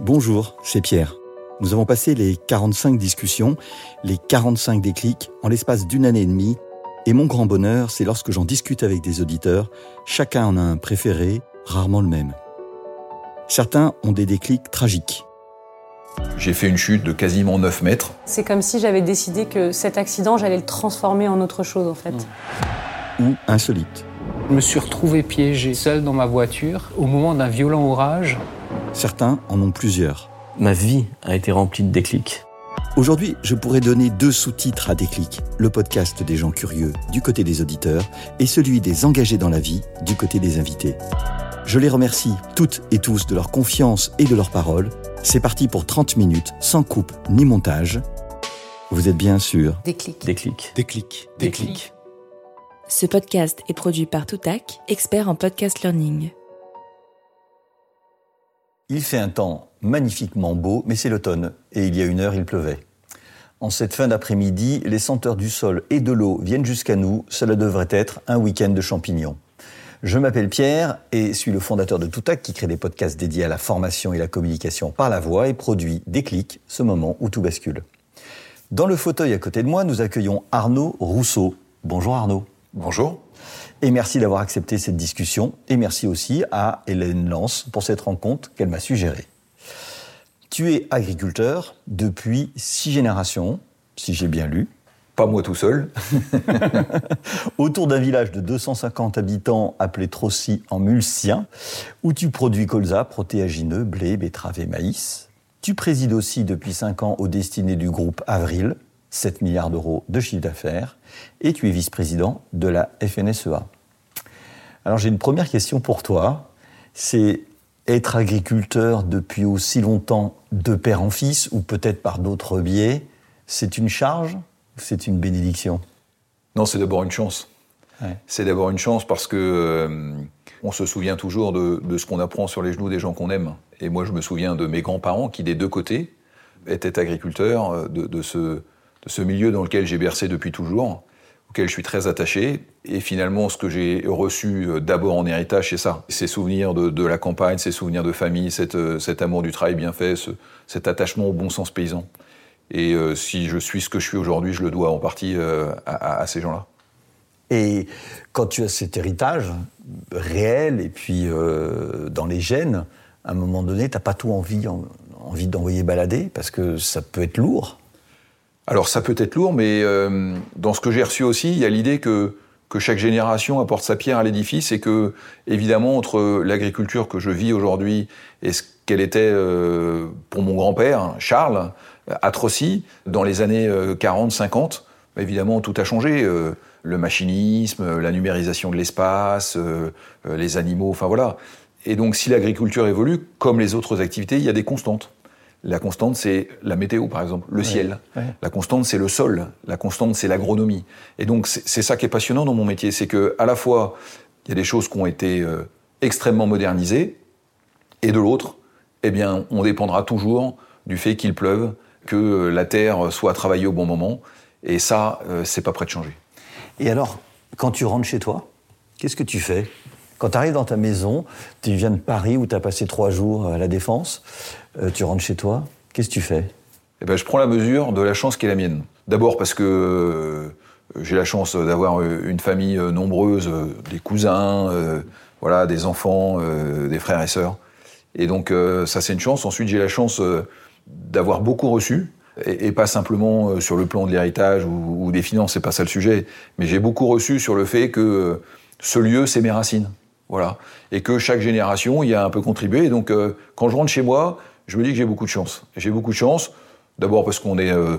Bonjour, c'est Pierre. Nous avons passé les 45 discussions, les 45 déclics en l'espace d'une année et demie. Et mon grand bonheur, c'est lorsque j'en discute avec des auditeurs, chacun en a un préféré, rarement le même. Certains ont des déclics tragiques. J'ai fait une chute de quasiment 9 mètres. C'est comme si j'avais décidé que cet accident, j'allais le transformer en autre chose en fait. Ou insolites. Je me suis retrouvé piégé seul dans ma voiture au moment d'un violent orage. Certains en ont plusieurs. Ma vie a été remplie de déclics. Aujourd'hui, je pourrais donner deux sous-titres à Déclic, le podcast des gens curieux du côté des auditeurs et celui des engagés dans la vie du côté des invités. Je les remercie toutes et tous de leur confiance et de leur parole. C'est parti pour 30 minutes, sans coupe ni montage. Vous êtes bien sûr Déclic. Déclic. Déclic. Déclic. Ce podcast est produit par Toutac, expert en podcast learning. Il fait un temps magnifiquement beau, mais c'est l'automne, et il y a une heure, il pleuvait. En cette fin d'après-midi, les senteurs du sol et de l'eau viennent jusqu'à nous. Cela devrait être un week-end de champignons. Je m'appelle Pierre et suis le fondateur de Toutac qui crée des podcasts dédiés à la formation et la communication par la voix et produit Déclic, ce moment où tout bascule. Dans le fauteuil à côté de moi, nous accueillons Arnaud Rousseau. Bonjour Arnaud. Bonjour. Et merci d'avoir accepté cette discussion. Et merci aussi à Hélène Lance pour cette rencontre qu'elle m'a suggérée. Tu es agriculteur depuis six générations, si j'ai bien lu. Pas moi tout seul. Autour d'un village de 250 habitants appelé Trossy en Mulsien, où tu produis colza, protéagineux, blé, betterave et maïs. Tu présides aussi depuis cinq ans aux destinées du groupe Avril, 7 milliards d'euros de chiffre d'affaires, et tu es vice-président de la FNSEA. Alors j'ai une première question pour toi. C'est être agriculteur depuis aussi longtemps de père en fils, ou peut-être par d'autres biais, c'est une charge ou c'est une bénédiction? Non, c'est d'abord une chance. Ouais. C'est d'abord une chance parce que euh, on se souvient toujours de, de ce qu'on apprend sur les genoux des gens qu'on aime. Et moi, je me souviens de mes grands-parents qui, des deux côtés, étaient agriculteurs, euh, de, de ce, ce milieu dans lequel j'ai bercé depuis toujours, auquel je suis très attaché. Et finalement, ce que j'ai reçu euh, d'abord en héritage, c'est ça. Ces souvenirs de, de la campagne, ces souvenirs de famille, cette, euh, cet amour du travail bien fait, ce, cet attachement au bon sens paysan. Et euh, si je suis ce que je suis aujourd'hui, je le dois en partie à, ces gens-là. Et quand tu as cet héritage réel et puis dans les gènes, à un moment donné, t'as pas tout envie, en- envie d'envoyer balader parce que ça peut être lourd. Alors ça peut être lourd, mais euh, dans ce que j'ai reçu aussi, il y a l'idée que, que chaque génération apporte sa pierre à l'édifice et que, évidemment, entre l'agriculture que je vis aujourd'hui et ce qu'elle était euh, pour mon grand-père, Charles, Trossy, dans les années 40-50, évidemment, tout a changé. Euh, le machinisme, la numérisation de l'espace, euh, euh, les animaux, enfin voilà. Et donc si l'agriculture évolue, comme les autres activités, il y a des constantes. La constante, c'est la météo, par exemple, le ciel. ouais. La constante, c'est le sol. La constante, c'est l'agronomie. Et donc, c'est ça qui est passionnant dans mon métier, c'est que à la fois, il y a des choses qui ont été euh, extrêmement modernisées, et de l'autre, eh bien, on dépendra toujours du fait qu'il pleuve, que euh, la terre soit travaillée au bon moment. Et ça, euh, c'est pas prêt de changer. Et alors, quand tu rentres chez toi, qu'est-ce que tu fais? Quand tu arrives dans ta maison, tu viens de Paris où tu as passé trois jours à la Défense, euh, tu rentres chez toi, qu'est-ce que tu fais? Eh ben, je prends la mesure de la chance qui est la mienne. D'abord parce que euh, j'ai la chance d'avoir euh, une famille nombreuse, des cousins, voilà, des enfants, des frères et sœurs. Et donc ça c'est une chance. Ensuite j'ai la chance d'avoir beaucoup reçu. Et, pas simplement sur le plan de l'héritage ou, des finances, c'est pas ça le sujet. Mais j'ai beaucoup reçu sur le fait que ce lieu, c'est mes racines. Voilà. Et que chaque génération y a un peu contribué. Et donc, euh, quand je rentre chez moi, je me dis que j'ai beaucoup de chance. J'ai beaucoup de chance, d'abord parce qu'on est, euh,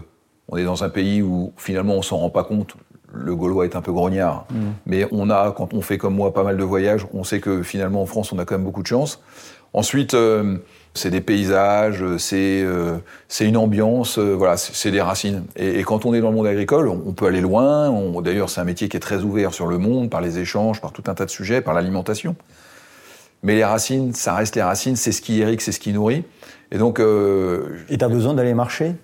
on est dans un pays où finalement on s'en rend pas compte. Le Gaulois est un peu grognard. Mais on a, quand on fait comme moi pas mal de voyages, on sait que finalement en France on a quand même beaucoup de chance. Ensuite, euh, c'est des paysages, c'est euh, une ambiance, euh, voilà, c'est des racines. Et, et quand on est dans le monde agricole, on, on peut aller loin. D'ailleurs, c'est un métier qui est très ouvert sur le monde, par les échanges, par tout un tas de sujets, par l'alimentation. Mais les racines, ça reste les racines, c'est ce qui irrigue, c'est ce qui nourrit. Et donc, euh, Et tu as besoin d'aller marcher?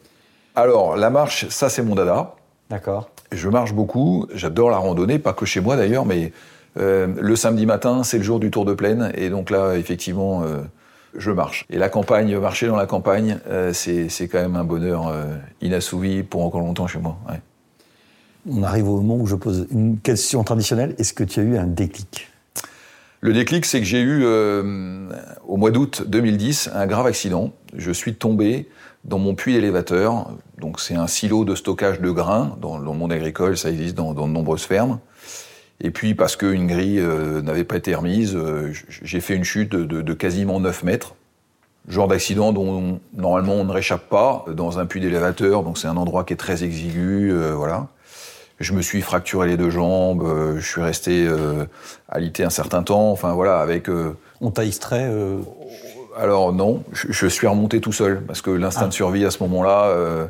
Alors la marche, ça c'est mon dada. D'accord. Je marche beaucoup, j'adore la randonnée, pas que chez moi d'ailleurs, mais euh, le samedi matin, c'est le jour du Tour de Plaine, et donc là, effectivement, euh, je marche. Et la campagne, marcher dans la campagne, euh, c'est quand même un bonheur inassouvi pour encore longtemps chez moi. ouais. On arrive au moment où je pose une question traditionnelle. Est-ce que tu as eu un déclic? Le déclic, c'est que j'ai eu, au mois d'août 2010, un grave accident. Je suis tombé dans mon puits d'élévateur. Donc, c'est un silo de stockage de grains. Dans, dans le monde agricole, ça existe dans, dans de nombreuses fermes. Et puis, parce qu'une grille euh, n'avait pas été remise, euh, j'ai fait une chute de, de- de quasiment 9 mètres. Genre d'accident dont normalement on ne réchappe pas dans un puits d'élévateur. Donc, c'est un endroit qui est très exigu. euh, voilà. Je me suis fracturé les deux jambes. euh, je suis resté euh, alité un certain temps. Enfin, voilà, avec. euh, On t'a extrait euh, alors non, je, je suis remonté tout seul parce que l'instinct de survie à ce moment-là euh,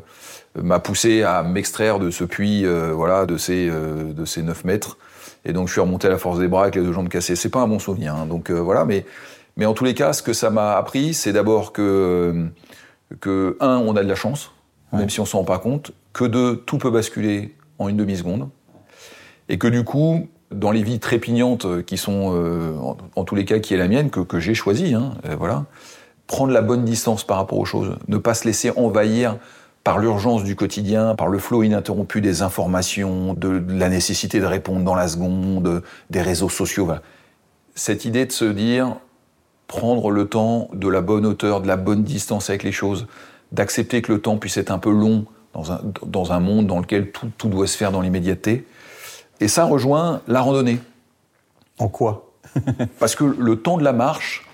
m'a poussé à m'extraire de ce puits, euh, voilà, de ces euh, de ces 9 mètres. Et donc je suis remonté à la force des bras avec les deux jambes cassées. C'est pas un bon souvenir. hein. Donc euh, voilà, mais mais en tous les cas, ce que ça m'a appris, c'est d'abord que que un, on a de la chance, même si on s'en rend pas compte. Que deux, tout peut basculer en une demi seconde. Et que du coup, dans les vies trépignantes qui sont, euh, en, en tous les cas, qui est la mienne, que, que j'ai choisi, hein, euh, voilà, prendre la bonne distance par rapport aux choses, ne pas se laisser envahir par l'urgence du quotidien, par le flot ininterrompu des informations, de, de la nécessité de répondre dans la seconde, des réseaux sociaux. Voilà. Cette idée de se dire, prendre le temps de la bonne hauteur, de la bonne distance avec les choses, d'accepter que le temps puisse être un peu long dans un, dans un monde dans lequel tout, tout doit se faire dans l'immédiateté. Et ça rejoint la randonnée. en quoi? Parce que le temps de la marche,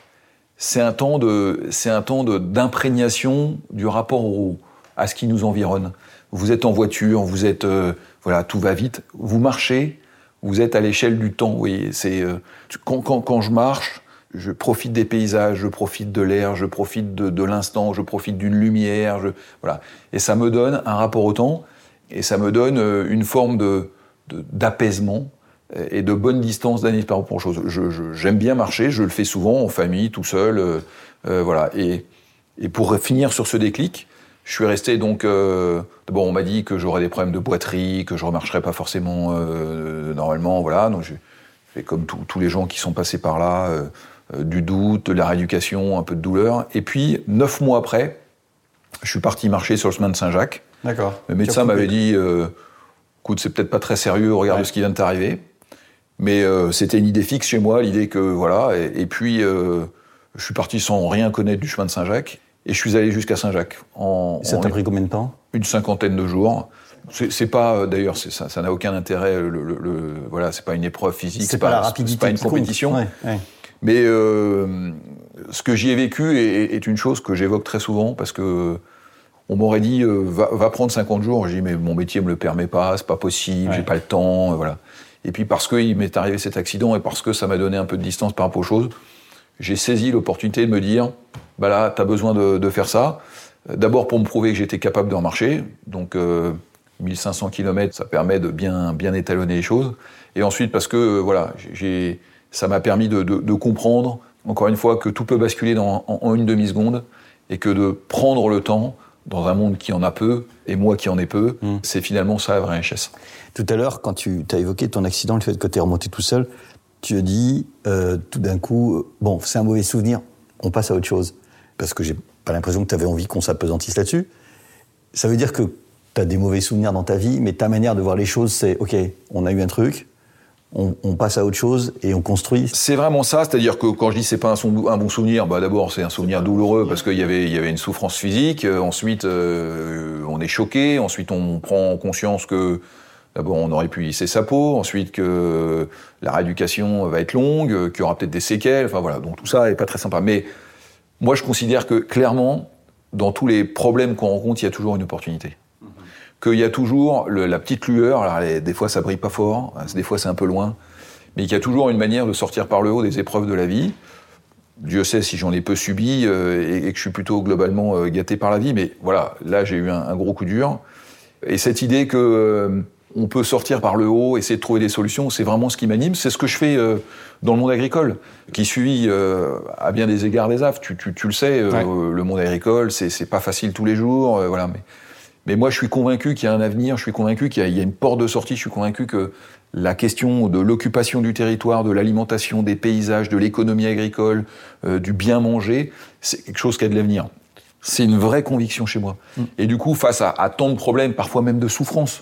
c'est un temps de, c'est un temps de- d'imprégnation du rapport au, à ce qui nous environne. Vous êtes en voiture, vous êtes, euh, voilà, tout va vite. Vous marchez, vous êtes à l'échelle du temps. Voyez, c'est euh, quand, je marche, je profite des paysages, je profite de l'air, je profite de, l'instant, je profite d'une lumière, voilà. Et ça me donne un rapport au temps, et ça me donne euh, une forme de, d'apaisement et de bonne distance d'analyse par rapport aux choses. J'aime bien marcher, je le fais souvent en famille, tout seul, voilà. Et, et pour finir sur ce déclic, je suis resté donc. Euh, D'abord, on m'a dit que j'aurais des problèmes de boiterie, que je ne remarcherais pas forcément euh, normalement, voilà. Donc, j'ai fait comme tous les gens qui sont passés par là, euh, euh, du doute, de la rééducation, un peu de douleur. Et puis, neuf mois après, je suis parti marcher sur le chemin de Saint-Jacques. D'accord. Le médecin m'avait dit, écoute, c'est peut-être pas très sérieux, regarde Ouais. ce qui vient de t'arriver. Mais c'était une idée fixe chez moi, l'idée que voilà. Et, et puis, je suis parti sans rien connaître du chemin de Saint-Jacques, et je suis allé jusqu'à Saint-Jacques en, Ça t'a pris combien de temps? une cinquantaine de jours. C'est pas, euh, d'ailleurs, ça, n'a aucun intérêt. Le, le- le- voilà, c'est pas une épreuve physique, C'est pas la rapidité. c'est pas une compétition. Ouais, ouais. Mais euh, ce que j'y ai vécu est, est une chose que j'évoque très souvent parce que on m'aurait dit euh, va, va prendre 50 jours. J'ai dit mais mon métier me le permet pas, c'est pas possible, Ouais. j'ai pas le temps, voilà. Et puis parce qu'il m'est arrivé cet accident et parce que ça m'a donné un peu de distance par rapport aux choses, j'ai saisi l'opportunité de me dire bah là t'as besoin de, de faire ça. D'abord pour me prouver que j'étais capable de remarcher, donc euh, 1500 km, ça permet de bien bien étalonner les choses. Et ensuite parce que euh, voilà, j'ai ça m'a permis de, de- de comprendre encore une fois que tout peut basculer dans, en, en une demi seconde et que de prendre le temps dans un monde qui en a peu et moi qui en ai peu, Mm. c'est finalement ça la vraie richesse. Tout à l'heure, quand tu as évoqué ton accident, le fait que tu es remonté tout seul, tu dit euh, tout d'un coup, euh, bon, c'est un mauvais souvenir, on passe à autre chose. Parce que j'ai pas l'impression que tu avais envie qu'on s'apesantisse là-dessus. Ça veut dire que tu as des mauvais souvenirs dans ta vie, mais ta manière de voir les choses, c'est OK, on a eu un truc, on, passe à autre chose et on construit. C'est vraiment ça, c'est-à-dire que quand je dis c'est pas un, un bon souvenir, bah d'abord c'est un souvenir douloureux parce qu'il y avait il y avait une souffrance physique. euh, ensuite on est choqué. Ensuite on prend conscience que d'abord on aurait pu lisser sa peau. Ensuite que la rééducation va être longue, qu'il y aura peut-être des séquelles. Enfin voilà, donc tout ça est pas très sympa. Mais moi je considère que clairement dans tous les problèmes qu'on rencontre, il y a toujours une opportunité qu'il y a toujours le- la petite lueur. Alors, les- des fois, ça brille pas fort, hein, des fois, c'est un peu loin, mais qu'il y a toujours une manière de sortir par le haut des épreuves de la vie. Dieu sait si j'en ai peu subi euh, et, et que je suis plutôt globalement euh, gâté par la vie, mais voilà, là, j'ai eu un, un gros coup dur. Et cette idée que euh, on peut sortir par le haut, essayer de trouver des solutions, c'est vraiment ce qui m'anime. C'est ce que je fais euh, dans le monde agricole, qui suit euh, à bien des égards des affres. Tu, tu, tu le sais, euh, Ouais. le monde agricole, c'est pas facile tous les jours, voilà. Mais Mais moi, je suis convaincu qu'il y a un avenir, je suis convaincu qu'il y, y, a une porte de sortie, je suis convaincu que la question de l'occupation du territoire, de l'alimentation, des paysages, de l'économie agricole, du bien manger, c'est quelque chose qui a de l'avenir. C'est une vraie conviction chez moi. Mm. Et du coup, face à, à, tant de problèmes, parfois même de souffrance,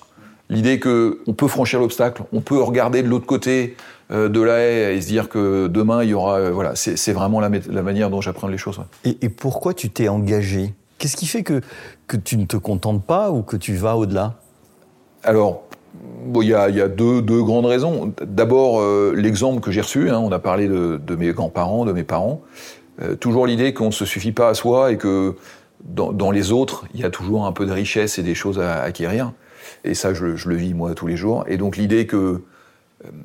l'idée qu'on peut franchir l'obstacle, on peut regarder de l'autre côté euh, de la haie et se dire que demain il y aura, euh, voilà, c'est vraiment la, la, manière dont j'apprends les choses. Ouais. Et, et, pourquoi tu t'es engagé? Qu'est-ce qui fait que, que tu ne te contentes pas ou que tu vas au-delà? Alors, il y, a, y a deux, deux, grandes raisons. D'abord, euh, l'exemple que j'ai reçu, hein, on a parlé de, de mes grands-parents, de mes parents. Toujours l'idée qu'on ne se suffit pas à soi et que dans, dans les autres, il y a toujours un peu de richesse et des choses à acquérir. Et ça, je, je, le vis moi tous les jours. Et donc l'idée que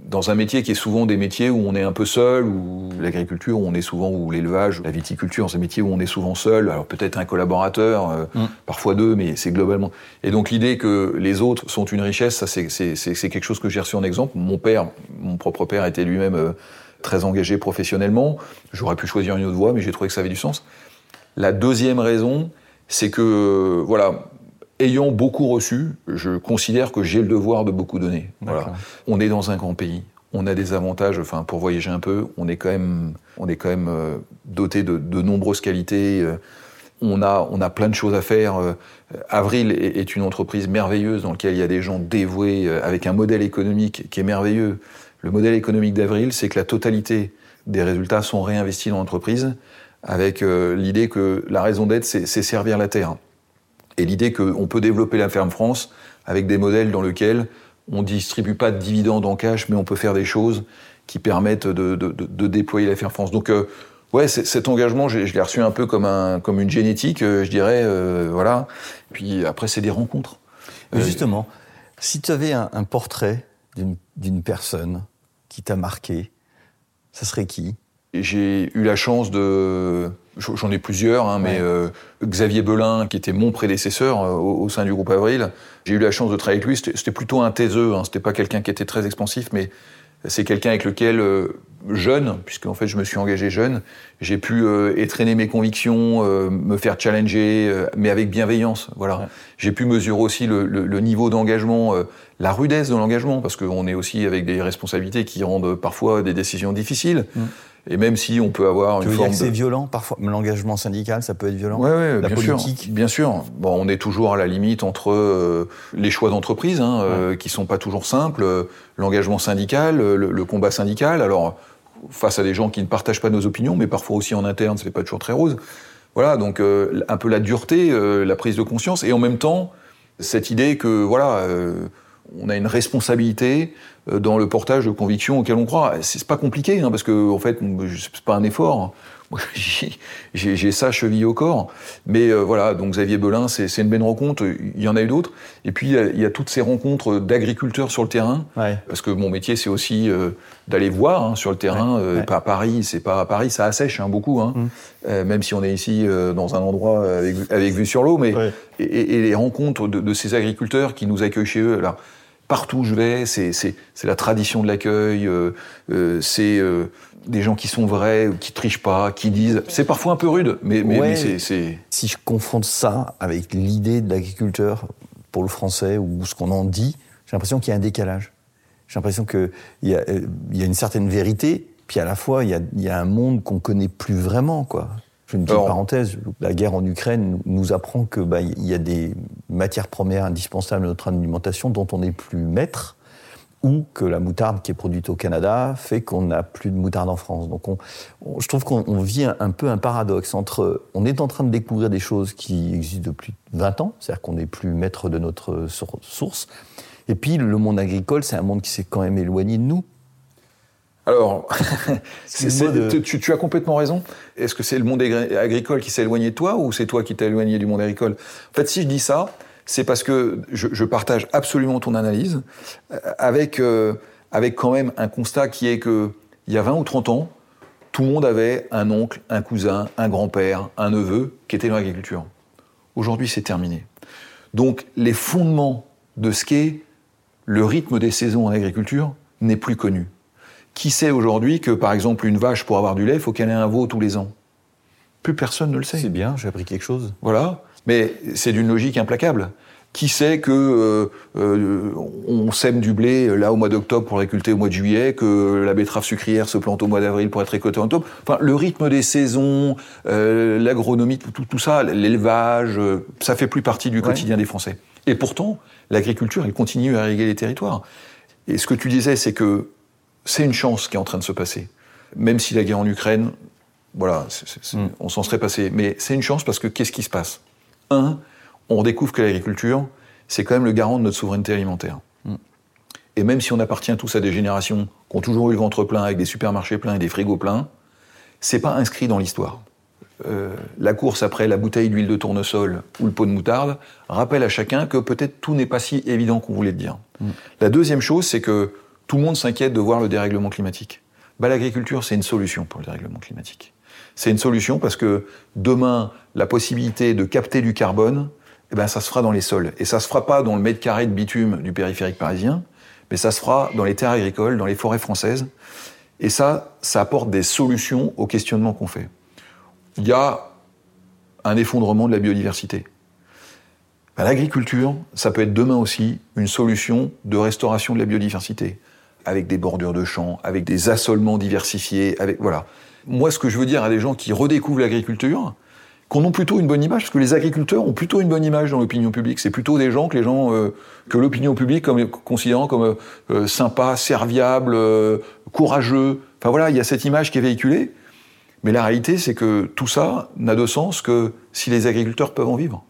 dans un métier qui est souvent des métiers où on est un peu seul, ou l'agriculture, où on est souvent, ou l'élevage, la viticulture, c'est un métier où on est souvent seul. Alors peut-être un collaborateur, euh, mm. parfois deux, mais c'est globalement. Et donc l'idée que les autres sont une richesse, ça c'est quelque chose que j'ai reçu en exemple. Mon père, mon propre père, était lui-même euh, très engagé professionnellement. J'aurais pu choisir une autre voie, mais j'ai trouvé que ça avait du sens. La deuxième raison, c'est que voilà, ayant beaucoup reçu, je considère que j'ai le devoir de beaucoup donner. Voilà. On est dans un grand pays. On a des avantages, enfin, pour voyager un peu, on est quand même, on est quand même euh, doté de, de, nombreuses qualités. Euh, on a, on a plein de choses à faire. Euh, Avril est, est, une entreprise merveilleuse dans laquelle il y a des gens dévoués, avec un modèle économique qui est merveilleux. Le modèle économique d'Avril, c'est que la totalité des résultats sont réinvestis dans l'entreprise, avec l'idée que la raison d'être, c'est servir la terre et l'idée qu'on peut développer la ferme France avec des modèles dans lesquels on distribue pas de dividendes en cash, mais on peut faire des choses qui permettent de, de, de, de déployer la ferme France. Donc, euh, ouais, cet engagement, je, je l'ai reçu un peu comme, un, comme une génétique, euh, je dirais, euh, voilà. Puis après, c'est des rencontres. Mais justement, si tu avais un, un portrait d'une personne qui t'a marqué, ça serait qui? J'ai eu la chance de j'en ai plusieurs, hein, mais ouais. euh, Xavier Belin, qui était mon prédécesseur euh, au, au, sein du groupe Avril, j'ai eu la chance de travailler avec lui. C'était plutôt un taiseux, hein, c'était pas quelqu'un qui était très expansif, mais c'est quelqu'un avec lequel, euh, jeune, puisque en fait je me suis engagé jeune, j'ai pu euh, étraîner mes convictions, euh, me faire challenger, mais avec bienveillance. Voilà. Ouais. J'ai pu mesurer aussi le, le, le niveau d'engagement, la rudesse de l'engagement, parce qu'on est aussi avec des responsabilités qui rendent parfois des décisions difficiles. Mmh. Et même si on peut avoir tu une veux forme dire que c'est de... violent parfois, l'engagement syndical, ça peut être violent. Ouais, ouais, la bien politique? sûr, bien sûr. Bon, on est toujours à la limite entre euh, les choix d'entreprise, hein, ouais. euh, qui sont pas toujours simples, euh, l'engagement syndical, le, le, combat syndical. Alors, face à des gens qui ne partagent pas nos opinions, mais parfois aussi en interne, c'est pas toujours très rose. Voilà, donc un peu la dureté, la prise de conscience, et en même temps cette idée que voilà, on a une responsabilité euh, dans le portage de convictions auxquelles on croit. C'est pas compliqué, hein, parce que en fait, c'est pas un effort. J'ai ça chevillé au corps. Mais euh, voilà, donc Xavier Belin, c'est une belle rencontre. Il y en a eu d'autres. Et puis, il y, a, il y, a, toutes ces rencontres d'agriculteurs sur le terrain. Ouais. Parce que mon métier, c'est aussi euh, d'aller voir hein, sur le terrain. Ouais, euh, ouais. Pas à Paris, c'est pas à Paris, ça assèche hein, beaucoup. Hein, mmh. même si on est ici dans un endroit avec, avec vue sur l'eau. Mais et, et, les rencontres de, de, ces agriculteurs qui nous accueillent chez eux. Là, partout où je vais, c'est la tradition de l'accueil, euh, euh, c'est euh, des gens qui sont vrais, qui trichent pas, qui disent. C'est parfois un peu rude, mais, mais, ouais, mais c'est. Si je confonde ça avec l'idée de l'agriculteur pour le français ou ce qu'on en dit, j'ai l'impression qu'il y a un décalage. J'ai l'impression qu'il y, a, il y a une certaine vérité, puis à la fois il y a, y a un monde qu'on connaît plus vraiment, quoi. Je une petite Alors, parenthèse. La guerre en Ukraine nous apprend que bah, il y a des matières premières indispensables à notre alimentation dont on n'est plus maître, ou que la moutarde qui est produite au Canada fait qu'on n'a plus de moutarde en France. Donc, on, on, je trouve qu'on vit un, un, peu un paradoxe entre on est en train de découvrir des choses qui existent depuis 20 ans, c'est-à-dire qu'on n'est plus maître de notre source, et puis le monde agricole, c'est un monde qui s'est quand même éloigné de nous. Alors, de... tu, tu, as complètement raison. Est-ce que c'est le monde agricole qui s'est éloigné de toi ou c'est toi qui t'es éloigné du monde agricole? En fait, si je dis ça, c'est parce que je, je, partage absolument ton analyse euh, avec, euh, avec quand même un constat qui est que il y a 20 ou 30 ans, tout le monde avait un oncle, un cousin, un grand-père, un neveu qui était dans l'agriculture. Aujourd'hui, c'est terminé. Donc, les fondements de ce qu'est le rythme des saisons en agriculture n'est plus connu. Qui sait aujourd'hui que, par exemple, une vache, pour avoir du lait, il faut qu'elle ait un veau tous les ans? Plus personne ne le sait. C'est bien, j'ai appris quelque chose. Voilà. Mais c'est d'une logique implacable. Qui sait que euh, euh, on sème du blé là au mois d'octobre pour récolter au mois de juillet, que la betterave sucrière se plante au mois d'avril pour être récoltée en octobre? Enfin, le rythme des saisons, euh, l'agronomie, tout, tout, ça, l'élevage, euh, ça fait plus partie du quotidien des Français. Et pourtant, l'agriculture, elle continue à irriguer les territoires. Et ce que tu disais, c'est que c'est une chance qui est en train de se passer. Même si la guerre en Ukraine, voilà, c est, c est, mm. on s'en serait passé. Mais c'est une chance parce que qu'est-ce qui se passe? Un, on découvre que l'agriculture, c'est quand même le garant de notre souveraineté alimentaire. Mm. Et même si on appartient tous à des générations qui ont toujours eu le ventre plein, avec des supermarchés pleins et des frigos pleins, c'est pas inscrit dans l'histoire. Euh, la course après la bouteille d'huile de tournesol ou le pot de moutarde rappelle à chacun que peut-être tout n'est pas si évident qu'on voulait le dire. Mm. La deuxième chose, c'est que tout le monde s'inquiète de voir le dérèglement climatique. Bah, L'agriculture, c'est une solution pour le dérèglement climatique. C'est une solution parce que demain, la possibilité de capter du carbone, eh ben, ça se fera dans les sols. Et ça se fera pas dans le mètre carré de bitume du périphérique parisien, mais ça se fera dans les terres agricoles, dans les forêts françaises. Et ça, ça apporte des solutions aux questionnements qu'on fait. Il y a un effondrement de la biodiversité. Ben, L'agriculture, ça peut être demain aussi une solution de restauration de la biodiversité, avec des bordures de champs, avec des assolements diversifiés, voilà. Moi, ce que je veux dire à des gens qui redécouvrent l'agriculture, qu'on ont plutôt une bonne image, parce que les agriculteurs ont plutôt une bonne image dans l'opinion publique. C'est plutôt des gens que les gens, euh, que l'opinion publique comme, comme euh, sympa, serviable, euh, courageux. Enfin voilà, il y a cette image qui est véhiculée. Mais la réalité, c'est que tout ça n'a de sens que si les agriculteurs peuvent en vivre.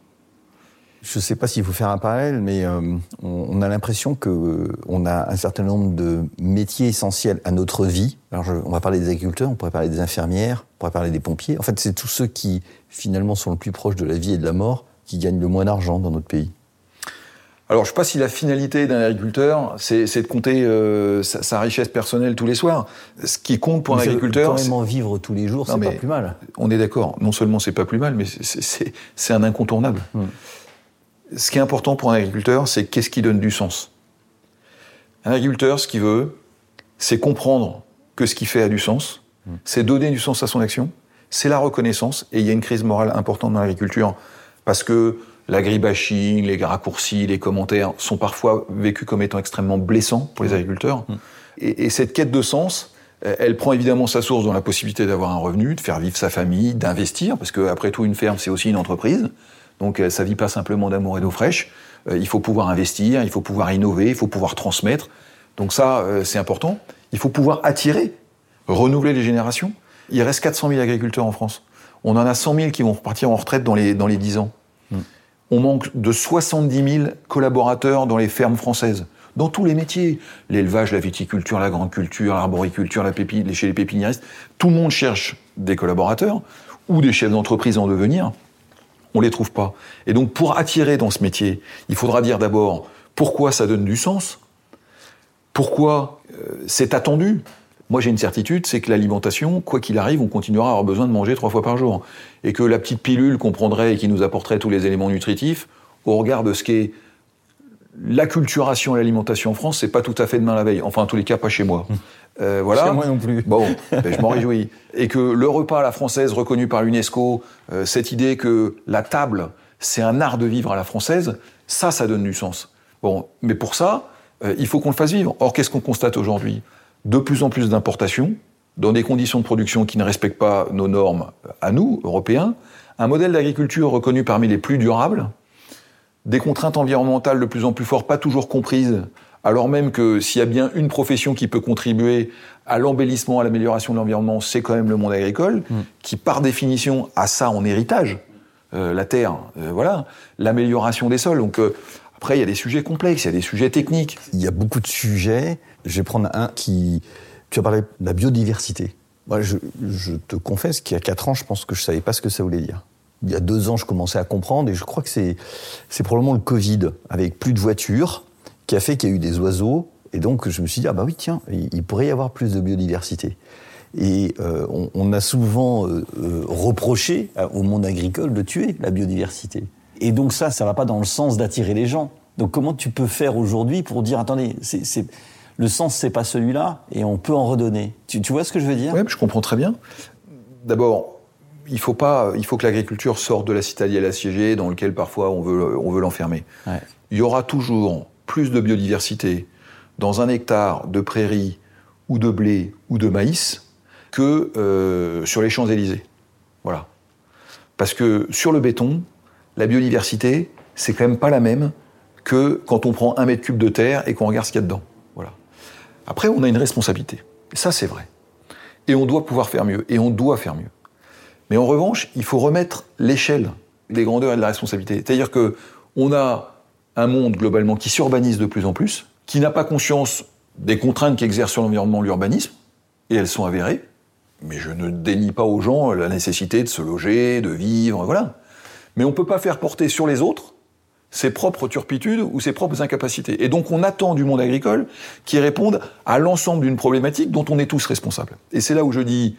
Je ne sais pas s'il faut faire un parallèle, mais euh, on, on, a l'impression que euh, on a un certain nombre de métiers essentiels à notre vie. Alors, je, on va parler des agriculteurs, on pourrait parler des infirmières, on pourrait parler des pompiers. En fait, c'est tous ceux qui finalement sont le plus proches de la vie et de la mort qui gagnent le moins d'argent dans notre pays. Alors, je ne sais pas si la finalité d'un agriculteur, c'est de compter euh, sa, sa, richesse personnelle tous les soirs. Ce qui compte pour mais un agriculteur, c'est même vivre tous les jours, c'est pas plus mal. On est d'accord. Non seulement c'est pas plus mal, mais c'est un incontournable. Hum ce qui est important pour un agriculteur, c'est qu'est-ce qui donne du sens. Un agriculteur, ce qu'il veut, c'est comprendre que ce qu'il fait a du sens, mmh. c'est donner du sens à son action, c'est la reconnaissance, et il y a une crise morale importante dans l'agriculture, parce que l'agribashing, les raccourcis, les commentaires sont parfois vécus comme étant extrêmement blessants pour les agriculteurs. Mmh. Et, et, cette quête de sens, elle prend évidemment sa source dans la possibilité d'avoir un revenu, de faire vivre sa famille, d'investir, parce qu'après tout, une ferme, c'est aussi une entreprise. Donc euh, ça vit pas simplement d'amour et d'eau fraîche. Euh, il faut pouvoir investir, il faut pouvoir innover, il faut pouvoir transmettre. Donc ça, euh, c'est important. Il faut pouvoir attirer, renouveler les générations. Il reste 400 000 agriculteurs en France. On en a 100 000 qui vont repartir en retraite dans les, dans les 10 ans. Mm. On manque de 70 000 collaborateurs dans les fermes françaises, dans tous les métiers. L'élevage, la viticulture, la grande culture, l'arboriculture, la pépi, chez les pépiniéristes. Tout le monde cherche des collaborateurs ou des chefs d'entreprise en devenir on les trouve pas. Et donc, pour attirer dans ce métier, il faudra dire d'abord pourquoi ça donne du sens, pourquoi euh, c'est attendu. Moi, j'ai une certitude, c'est que l'alimentation, quoi qu'il arrive, on continuera à avoir besoin de manger trois fois par jour. Et que la petite pilule qu'on prendrait et qui nous apporterait tous les éléments nutritifs, au regard de ce qu'est l'acculturation et l'alimentation en France, c'est pas tout à fait demain la veille. Enfin, en tous les cas, pas chez moi. Euh, voilà. Moi non plus. Bon, ben, je m'en réjouis. Et que le repas à la française reconnu par l'UNESCO, euh, cette idée que la table, c'est un art de vivre à la française, ça, ça donne du sens. Bon, mais pour ça, euh, il faut qu'on le fasse vivre. Or, qu'est-ce qu'on constate aujourd'hui? De plus en plus d'importations, dans des conditions de production qui ne respectent pas nos normes à nous, Européens, un modèle d'agriculture reconnu parmi les plus durables, des contraintes environnementales de plus en plus fortes, pas toujours comprises, alors même que s'il y a bien une profession qui peut contribuer à l'embellissement, à l'amélioration de l'environnement, c'est quand même le monde agricole, mm. qui par définition a ça en héritage, euh, la terre, euh, voilà, l'amélioration des sols. Donc euh, après, il y a des sujets complexes, il y a des sujets techniques. Il y a beaucoup de sujets. Je vais prendre un qui... Tu as parlé de la biodiversité. Moi, je, je te confesse qu'il y a quatre ans, je pense que je savais pas ce que ça voulait dire il y a deux ans, je commençais à comprendre, et je crois que c'est, c'est probablement le Covid, avec plus de voitures, qui a fait qu'il y a eu des oiseaux, et donc je me suis dit, ah bah oui, tiens, il pourrait y avoir plus de biodiversité. Et euh, on, on, a souvent euh, euh, reproché au monde agricole de tuer la biodiversité. Et donc ça, ça va pas dans le sens d'attirer les gens. Donc comment tu peux faire aujourd'hui pour dire, attendez, c'est, le sens c'est pas celui-là, et on peut en redonner. Tu, tu vois ce que je veux dire? Oui, je comprends très bien. D'abord, il faut pas, il faut que l'agriculture sorte de la citadelle assiégée dans lequel parfois on veut, on veut l'enfermer. Ouais. Il y aura toujours plus de biodiversité dans un hectare de prairie ou de blé ou de maïs que euh, sur les Champs-Élysées. Voilà. Parce que sur le béton, la biodiversité, c'est quand même pas la même que quand on prend un mètre cube de terre et qu'on regarde ce qu'il y a dedans. Voilà. Après, on a une responsabilité. Et ça, c'est vrai. Et on doit pouvoir faire mieux. Et on doit faire mieux. Mais en revanche, il faut remettre l'échelle des grandeurs et de la responsabilité. C'est-à-dire que on a un monde globalement qui s'urbanise de plus en plus, qui n'a pas conscience des contraintes qu'exerce sur l'environnement l'urbanisme, et elles sont avérées. Mais je ne dénie pas aux gens la nécessité de se loger, de vivre, voilà. Mais on ne peut pas faire porter sur les autres ses propres turpitudes ou ses propres incapacités. Et donc on attend du monde agricole qui réponde à l'ensemble d'une problématique dont on est tous responsables. Et c'est là où je dis,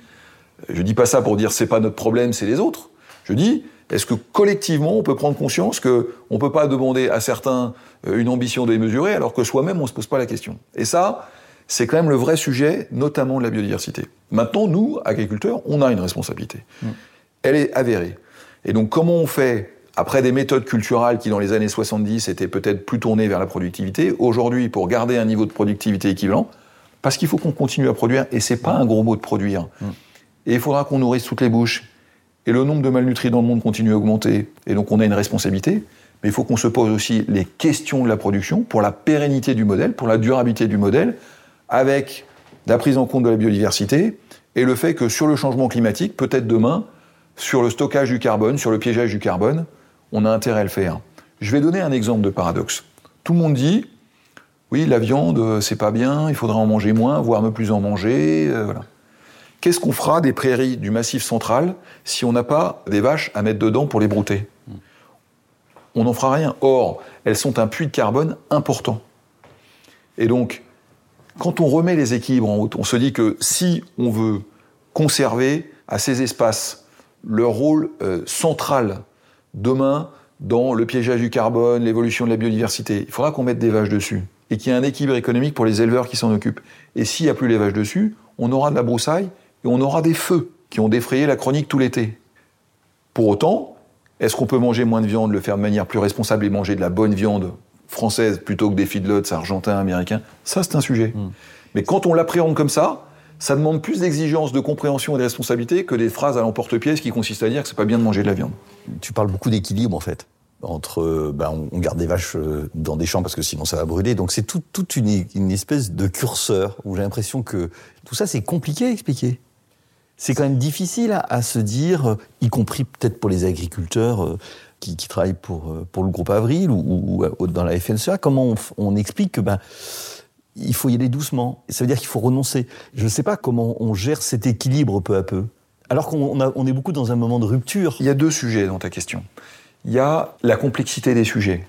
je dis pas ça pour dire c'est pas notre problème, c'est les autres. Je dis, est-ce que collectivement on peut prendre conscience que on peut pas demander à certains euh, une ambition démesurée alors que soi-même on se pose pas la question? Et ça, c'est quand même le vrai sujet, notamment de la biodiversité. Maintenant, nous, agriculteurs, on a une responsabilité. Elle est avérée. Et donc, comment on fait? Après des méthodes culturelles qui, dans les années 70, étaient peut-être plus tournées vers la productivité, aujourd'hui, pour garder un niveau de productivité équivalent, parce qu'il faut qu'on continue à produire, et c'est pas un gros mot de produire. Et il faudra qu'on nourrisse toutes les bouches. Et le nombre de malnutris dans le monde continue à augmenter. Et donc, on a une responsabilité. Mais il faut qu'on se pose aussi les questions de la production pour la pérennité du modèle, pour la durabilité du modèle, avec la prise en compte de la biodiversité et le fait que sur le changement climatique, peut-être demain, sur le stockage du carbone, sur le piégeage du carbone, on a intérêt à le faire. Je vais donner un exemple de paradoxe. Tout le monde dit, oui, la viande, euh, c'est pas bien, il faudra en manger moins, voire ne plus en manger. euh, voilà. Qu'est-ce qu'on fera des prairies du Massif central si on n'a pas des vaches à mettre dedans pour les brouter? On n'en fera rien. Or, elles sont un puits de carbone important. Et donc, quand on remet les équilibres en route, on se dit que si on veut conserver à ces espaces leur rôle euh, central demain dans le piégeage du carbone, l'évolution de la biodiversité, il faudra qu'on mette des vaches dessus et qu'il y ait un équilibre économique pour les éleveurs qui s'en occupent. Et s'il n'y a plus les vaches dessus, on aura de la broussaille et on aura des feux qui ont défrayé la chronique tout l'été. Pour autant, est-ce qu'on peut manger moins de viande, le faire de manière plus responsable et manger de la bonne viande française plutôt que des feedlots argentins, américains? Ça, c'est un sujet. Mais quand on l'appréhende comme ça, ça demande plus d'exigence, de compréhension et de responsabilité que des phrases à l'emporte-pièce qui consistent à dire que c'est pas bien de manger de la viande. Tu parles beaucoup d'équilibre en fait. Entre, euh, ben, on- garde des vaches euh, dans des champs parce que sinon ça va brûler. Donc c'est tout- toute une, une espèce de curseur où j'ai l'impression que tout ça c'est compliqué à expliquer. C'est quand même difficile à, se dire, euh, y compris peut-être pour les agriculteurs euh, qui, travaillent pour, euh, pour le groupe Avril ou, ou dans la FNSEA, comment on, explique que ben, il faut y aller doucement. Ça veut dire qu'il faut renoncer. Je ne sais pas comment on gère cet équilibre peu à peu. Alors qu'on est beaucoup dans un moment de rupture. Il y a deux sujets dans ta question. Il y a la complexité des sujets.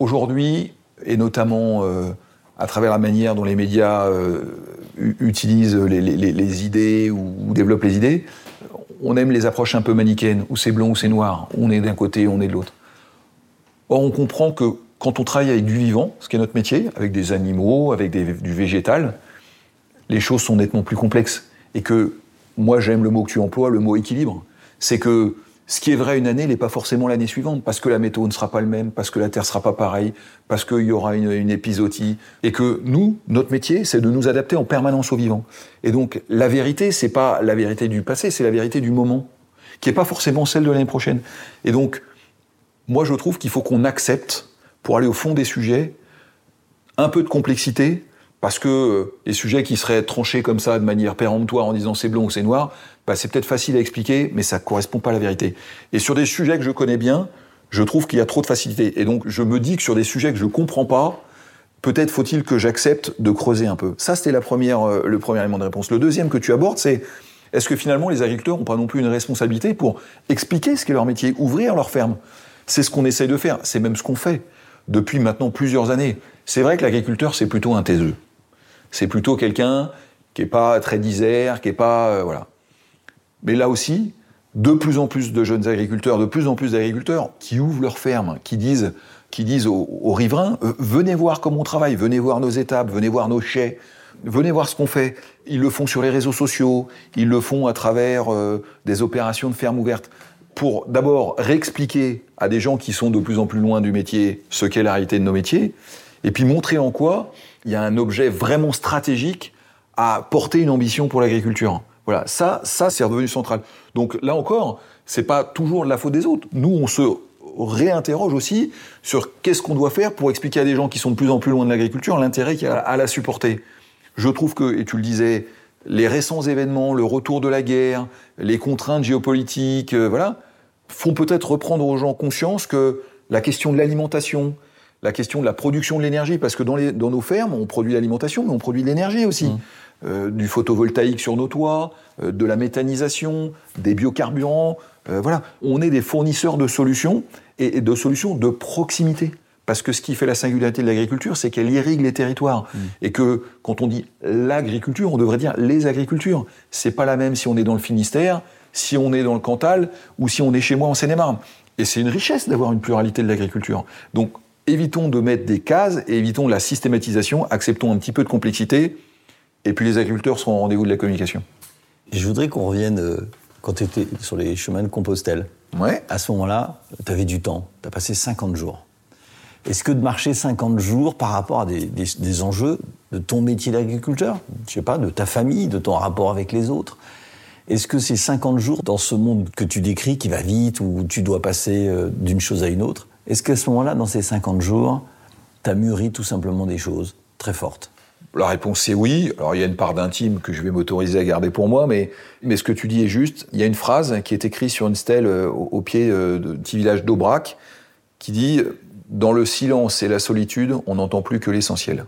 Aujourd'hui, et notamment euh, à travers la manière dont les médias euh, utilisent les, idées ou, ou développent les idées, on aime les approches un peu manichéennes, où c'est blanc ou c'est noir, on est d'un côté, on est de l'autre. Or, on comprend que quand on travaille avec du vivant, ce qui est notre métier, avec des animaux, avec du végétal, les choses sont nettement plus complexes. Et que moi, j'aime le mot que tu emploies, le mot équilibre. C'est que ce qui est vrai une année n'est pas forcément l'année suivante, parce que la météo ne sera pas le même, parce que la Terre sera pas pareille, parce qu'il y aura une, une épisodie. Et que nous, notre métier, c'est de nous adapter en permanence au vivant. Et donc, la vérité, c'est pas la vérité du passé, c'est la vérité du moment, qui n'est pas forcément celle de l'année prochaine. Et donc, moi, je trouve qu'il faut qu'on accepte, pour aller au fond des sujets, un peu de complexité, parce que euh, les sujets qui seraient tranchés comme ça de manière péremptoire en disant c'est blanc ou c'est noir, bah, c'est peut-être facile à expliquer, mais ça correspond pas à la vérité. Et sur des sujets que je connais bien, je trouve qu'il y a trop de facilité. Et donc je me dis que sur des sujets que je comprends pas, peut-être faut-il que j'accepte de creuser un peu. Ça, c'était euh, le premier élément de réponse. Le deuxième que tu abordes, c'est est-ce que finalement les agriculteurs n'ont pas non plus une responsabilité pour expliquer ce qu'est leur métier, ouvrir leur ferme? C'est ce qu'on essaye de faire, c'est même ce qu'on fait depuis maintenant plusieurs années. C'est vrai que l'agriculteur, c'est plutôt un taiseux. C'est plutôt quelqu'un qui est pas très disert, qui est pas euh, voilà. Mais là aussi, de plus en plus de jeunes agriculteurs, de plus en plus d'agriculteurs qui ouvrent leurs fermes, qui disent, aux riverains euh, venez voir comment on travaille, venez voir nos étapes, venez voir nos chais, venez voir ce qu'on fait. Ils le font sur les réseaux sociaux, ils le font à travers euh, des opérations de ferme ouverte pour d'abord réexpliquer à des gens qui sont de plus en plus loin du métier ce qu'est la réalité de nos métiers, et puis montrer en quoi il y a un objet vraiment stratégique à porter une ambition pour l'agriculture. Voilà, ça, ça c'est revenu central. Donc là encore, c'est pas toujours de la faute des autres. Nous, on se réinterroge aussi sur qu'est-ce qu'on doit faire pour expliquer à des gens qui sont de plus en plus loin de l'agriculture l'intérêt qu'il y a à la supporter. Je trouve que, et tu le disais, les récents événements, le retour de la guerre, les contraintes géopolitiques, euh, voilà, font peut-être reprendre aux gens conscience que la question de l'alimentation, la question de la production de l'énergie, parce que dans, les, dans nos fermes, on produit l'alimentation, mais on produit de l'énergie aussi. Mmh. Euh, du photovoltaïque sur nos toits, euh, de la méthanisation, des biocarburants. Euh, voilà, on est des fournisseurs de solutions et, et de solutions de proximité. Parce que ce qui fait la singularité de l'agriculture, c'est qu'elle irrigue les territoires. Et que quand on dit l'agriculture, on devrait dire les agricultures. C'est pas la même si on est dans le Finistère, si on est dans le Cantal ou si on est chez moi en Seine-et-Marne. Et c'est une richesse d'avoir une pluralité de l'agriculture. Donc évitons de mettre des cases et évitons la systématisation, acceptons un petit peu de complexité, et puis les agriculteurs seront au rendez-vous de la communication. Je voudrais qu'on revienne euh, quand tu étais sur les chemins de Compostelle. Ouais. À ce moment-là, tu avais du temps. Tu as passé 50 jours. Est-ce que de marcher 50 jours par rapport à des, des- des enjeux de ton métier d'agriculteur, je sais pas, de ta famille, de ton rapport avec les autres, est-ce que ces 50 jours dans ce monde que tu décris, qui va vite, où tu dois passer euh, d'une chose à une autre, est-ce qu'à ce moment-là, dans ces 50 jours, tu as mûri tout simplement des choses très fortes? La réponse c'est oui. Alors il y a une part d'intime que je vais m'autoriser à garder pour moi, mais, mais ce que tu dis est juste. Il y a une phrase qui est écrite sur une stèle euh, au, au pied euh, du petit village d'Aubrac qui dit Dans le silence et la solitude, on n'entend plus que l'essentiel.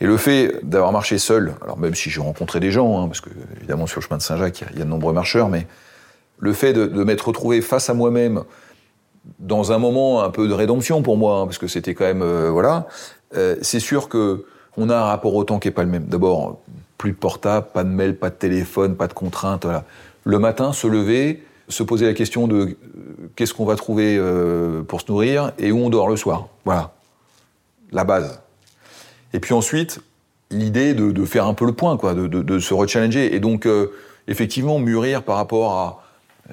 Et le fait d'avoir marché seul, alors même si j'ai rencontré des gens, hein, parce que évidemment sur le chemin de Saint-Jacques, il y a- il y, a de nombreux marcheurs, mais le fait de, de m'être retrouvé face à moi-même dans un moment un peu de rédemption pour moi, hein, parce que c'était quand même euh, voilà, euh, c'est sûr que on a un rapport au temps qui est pas le même. D'abord, plus de portable, pas de mail, pas de téléphone, pas de contraintes. Voilà. Le matin, se lever, se poser la question de euh, qu'est-ce qu'on va trouver pour se nourrir et où on dort le soir. Voilà, la base. Et puis ensuite, l'idée de, faire un peu le point, quoi, de, de, de se rechallenger. Et donc, effectivement, mûrir par rapport à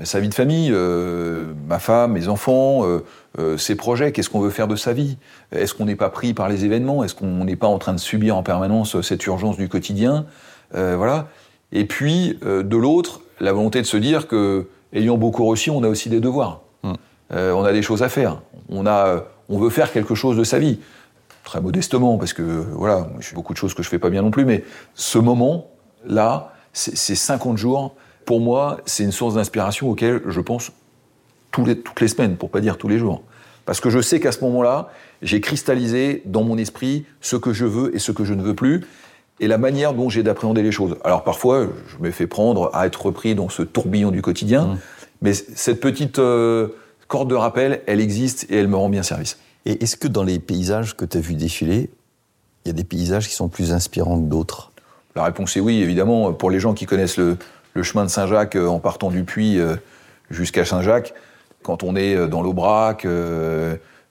sa vie de famille, euh, ma femme, mes enfants, euh, euh, ses projets, qu'est-ce qu'on veut faire de sa vie? Est-ce qu'on n'est pas pris par les événements? Est-ce qu'on n'est pas en train de subir en permanence cette urgence du quotidien? Voilà. Et puis, de l'autre, la volonté de se dire que, ayant beaucoup reçu, on a aussi des devoirs. Euh, on a des choses à faire. On, a, on veut faire quelque chose de sa vie. Très modestement, parce que voilà, j'ai beaucoup de choses que je fais pas bien non plus, mais ce moment-là, c'est 50 jours, pour moi, c'est une source d'inspiration auquel je pense tous les- toutes les semaines, pour pas dire tous les jours. Parce que je sais qu'à ce moment-là, j'ai cristallisé dans mon esprit ce que je veux et ce que je ne veux plus, et la manière dont j'ai d'appréhender les choses. Alors parfois, je me fais prendre à être repris dans ce tourbillon du quotidien, mais c- cette petite euh, corde de rappel, elle existe et elle me rend bien service. Et est-ce que dans les paysages que tu as vus défiler, il y a des paysages qui sont plus inspirants que d'autres? La réponse est oui, évidemment. Pour les gens qui connaissent le, le chemin de Saint-Jacques euh, en partant du puits euh, jusqu'à Saint-Jacques, quand on est euh, dans l'Aubrac,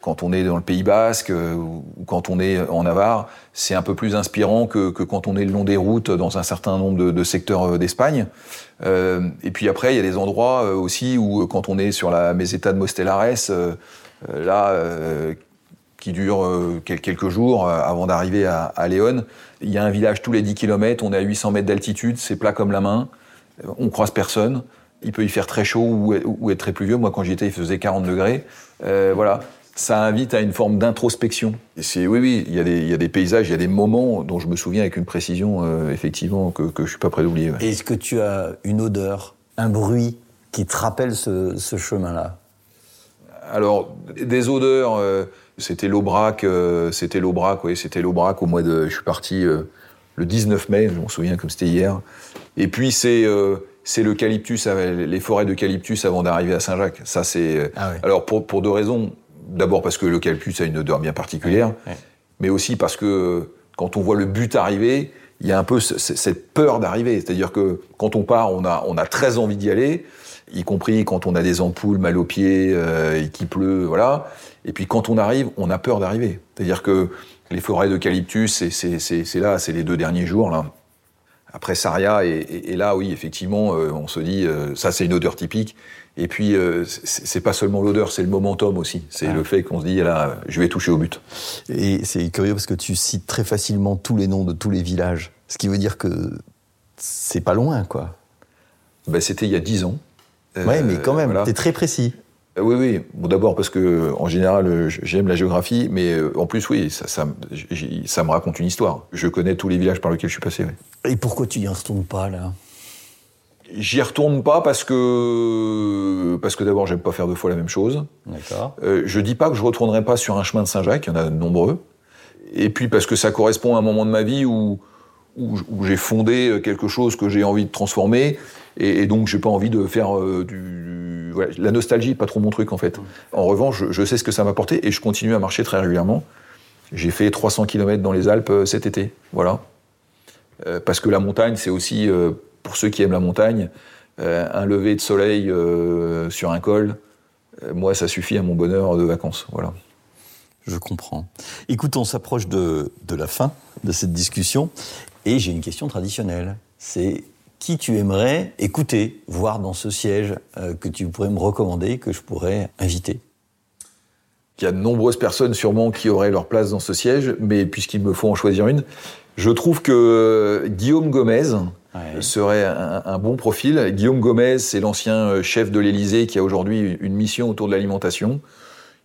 quand on est dans le Pays Basque ou quand on est en Navarre, c'est un peu plus inspirant que, que quand on est le long des routes dans un certain nombre de, secteurs d'Espagne. Et puis après, il y a des endroits aussi où, quand on est sur la Meseta de Mostelares, euh, là, qui dure quel- quelques jours avant d'arriver à, à Léon. Il y a un village tous les 10 km, on est à 800 mètres d'altitude, c'est plat comme la main, on croise personne. Il peut y faire très chaud ou, ou être très pluvieux. Moi, quand j'y étais, il faisait 40 degrés. Euh, voilà, ça invite à une forme d'introspection. Oui, oui, il y, a des, il y a des paysages, il y a des moments dont je me souviens avec une précision, euh, effectivement, que, que je suis pas prêt d'oublier. ouais. Est-ce que tu as une odeur, un bruit qui te rappelle ce, ce chemin-là? Alors, des odeurs, euh, c'était l'Aubrac, c'était l'Aubrac, oui, c'était l'Aubrac au mois de. Je suis parti le 19 mai, je m'en souviens comme c'était hier. Et puis c'est euh, c'est l'eucalyptus, les forêts d'eucalyptus avant d'arriver à Saint-Jacques. Ça c'est. Ah. Alors pour pour deux raisons. D'abord parce que l'eucalyptus a une odeur bien particulière, mais aussi parce que quand on voit le but arriver, il y a un peu ce- ce- cette peur d'arriver. C'est-à-dire que quand on part, on a, on a très envie d'y aller, y compris quand on a des ampoules mal aux pieds euh, et qu'il pleut, voilà. Et puis quand on arrive, on a peur d'arriver. C'est-à-dire que les forêts d'eucalyptus, c'est- là, c'est les deux derniers jours, là. Après Saria, et, et- et là, oui, effectivement, euh, on se dit, euh, ça c'est une odeur typique. Et puis, euh, c'est pas seulement l'odeur, c'est le momentum aussi. C'est Ah. le fait qu'on se dit, là, je vais toucher au but. Et c'est curieux parce que tu cites très facilement tous les noms de tous les villages. Ce qui veut dire que c'est pas loin, quoi. Ben, C'était il y a dix ans. Euh, ouais, mais quand même, voilà. t'es très précis. Euh, Oui, oui. Bon, d'abord parce que en général, euh, j'aime la géographie, mais euh, en plus, oui, ça, ça, me- j- ça me raconte une histoire. Je connais tous les villages par lesquels je suis passé. oui. Et pourquoi tu y retournes pas, là? J'y retourne pas parce que parce que d'abord, j'aime pas faire deux fois la même chose. D'accord. Euh, je dis pas que je retournerai pas sur un chemin de Saint-Jacques, il y en a de nombreux. Et puis parce que ça correspond à un moment de ma vie où où, j'ai fondé euh, quelque chose que j'ai envie de transformer, et, et donc j'ai pas envie de faire euh, du, la nostalgie, pas trop mon truc en fait. En revanche, je, sais ce que ça m'a apporté et je continue à marcher très régulièrement. J'ai fait 300 km dans les Alpes euh, cet été, voilà. Parce que la montagne, c'est aussi pour ceux qui aiment la montagne, un lever de soleil sur un col. moi, ça suffit à mon bonheur de vacances, voilà. Je comprends. Écoute, on s'approche de la fin de cette discussion et j'ai une question traditionnelle. C'est qui tu aimerais écouter, voir dans ce siège euh, que tu pourrais me recommander, que je pourrais inviter? Il y a de nombreuses personnes sûrement qui auraient leur place dans ce siège, mais puisqu'il me faut en choisir une, je trouve que Guillaume Gomez serait un, un bon profil. Guillaume Gomez, c'est l'ancien euh, chef de l'Élysée qui a aujourd'hui une mission autour de l'alimentation.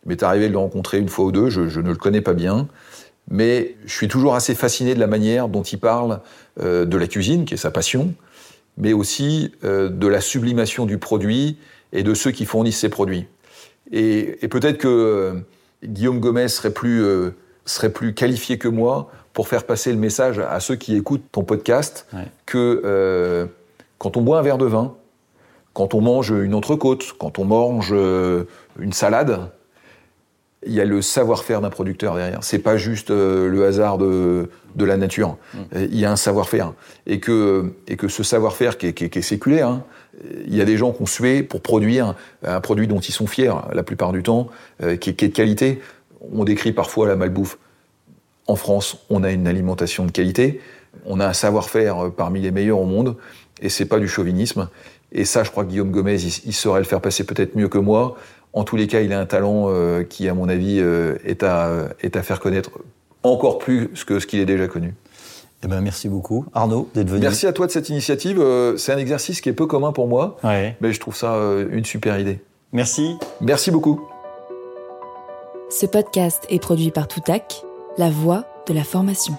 Il m'est arrivé de le rencontrer une fois ou deux, je, je ne le connais pas bien, mais je suis toujours assez fasciné de la manière dont il parle euh, de la cuisine, qui est sa passion, mais aussi euh, de la sublimation du produit et de ceux qui fournissent ces produits. Et, et peut-être que euh, Guillaume Gomez serait plus, serait plus qualifié que moi pour faire passer le message à ceux qui écoutent ton podcast Ouais. que quand on boit un verre de vin, quand on mange une entrecôte, quand on mange une salade, il y a le savoir-faire d'un producteur derrière. C'est pas juste euh, le hasard de, de la nature. Euh, Il y a un savoir-faire. Et que, et que ce savoir-faire qui est, qui est- qui est séculaire, hein, il y a des gens qui ont sué pour produire un produit dont ils sont fiers la plupart du temps, euh, qui, est, qui est de qualité. On décrit parfois la malbouffe. En France, on a une alimentation de qualité, on a un savoir-faire euh, parmi les meilleurs au monde, et c'est pas du chauvinisme. Et ça, je crois que Guillaume Gomez, il, il saurait le faire passer peut-être mieux que moi. En tous les cas, il a un talent euh, qui, à mon avis, euh, est, à, est à faire connaître encore plus que ce qu'il est déjà connu. Eh ben, merci beaucoup, Arnaud, d'être venu. Merci à toi de cette initiative. Euh, C'est un exercice qui est peu commun pour moi, Ouais. mais je trouve ça euh, une super idée. Merci. Merci beaucoup. Ce podcast est produit par Toutac, la voix de la formation.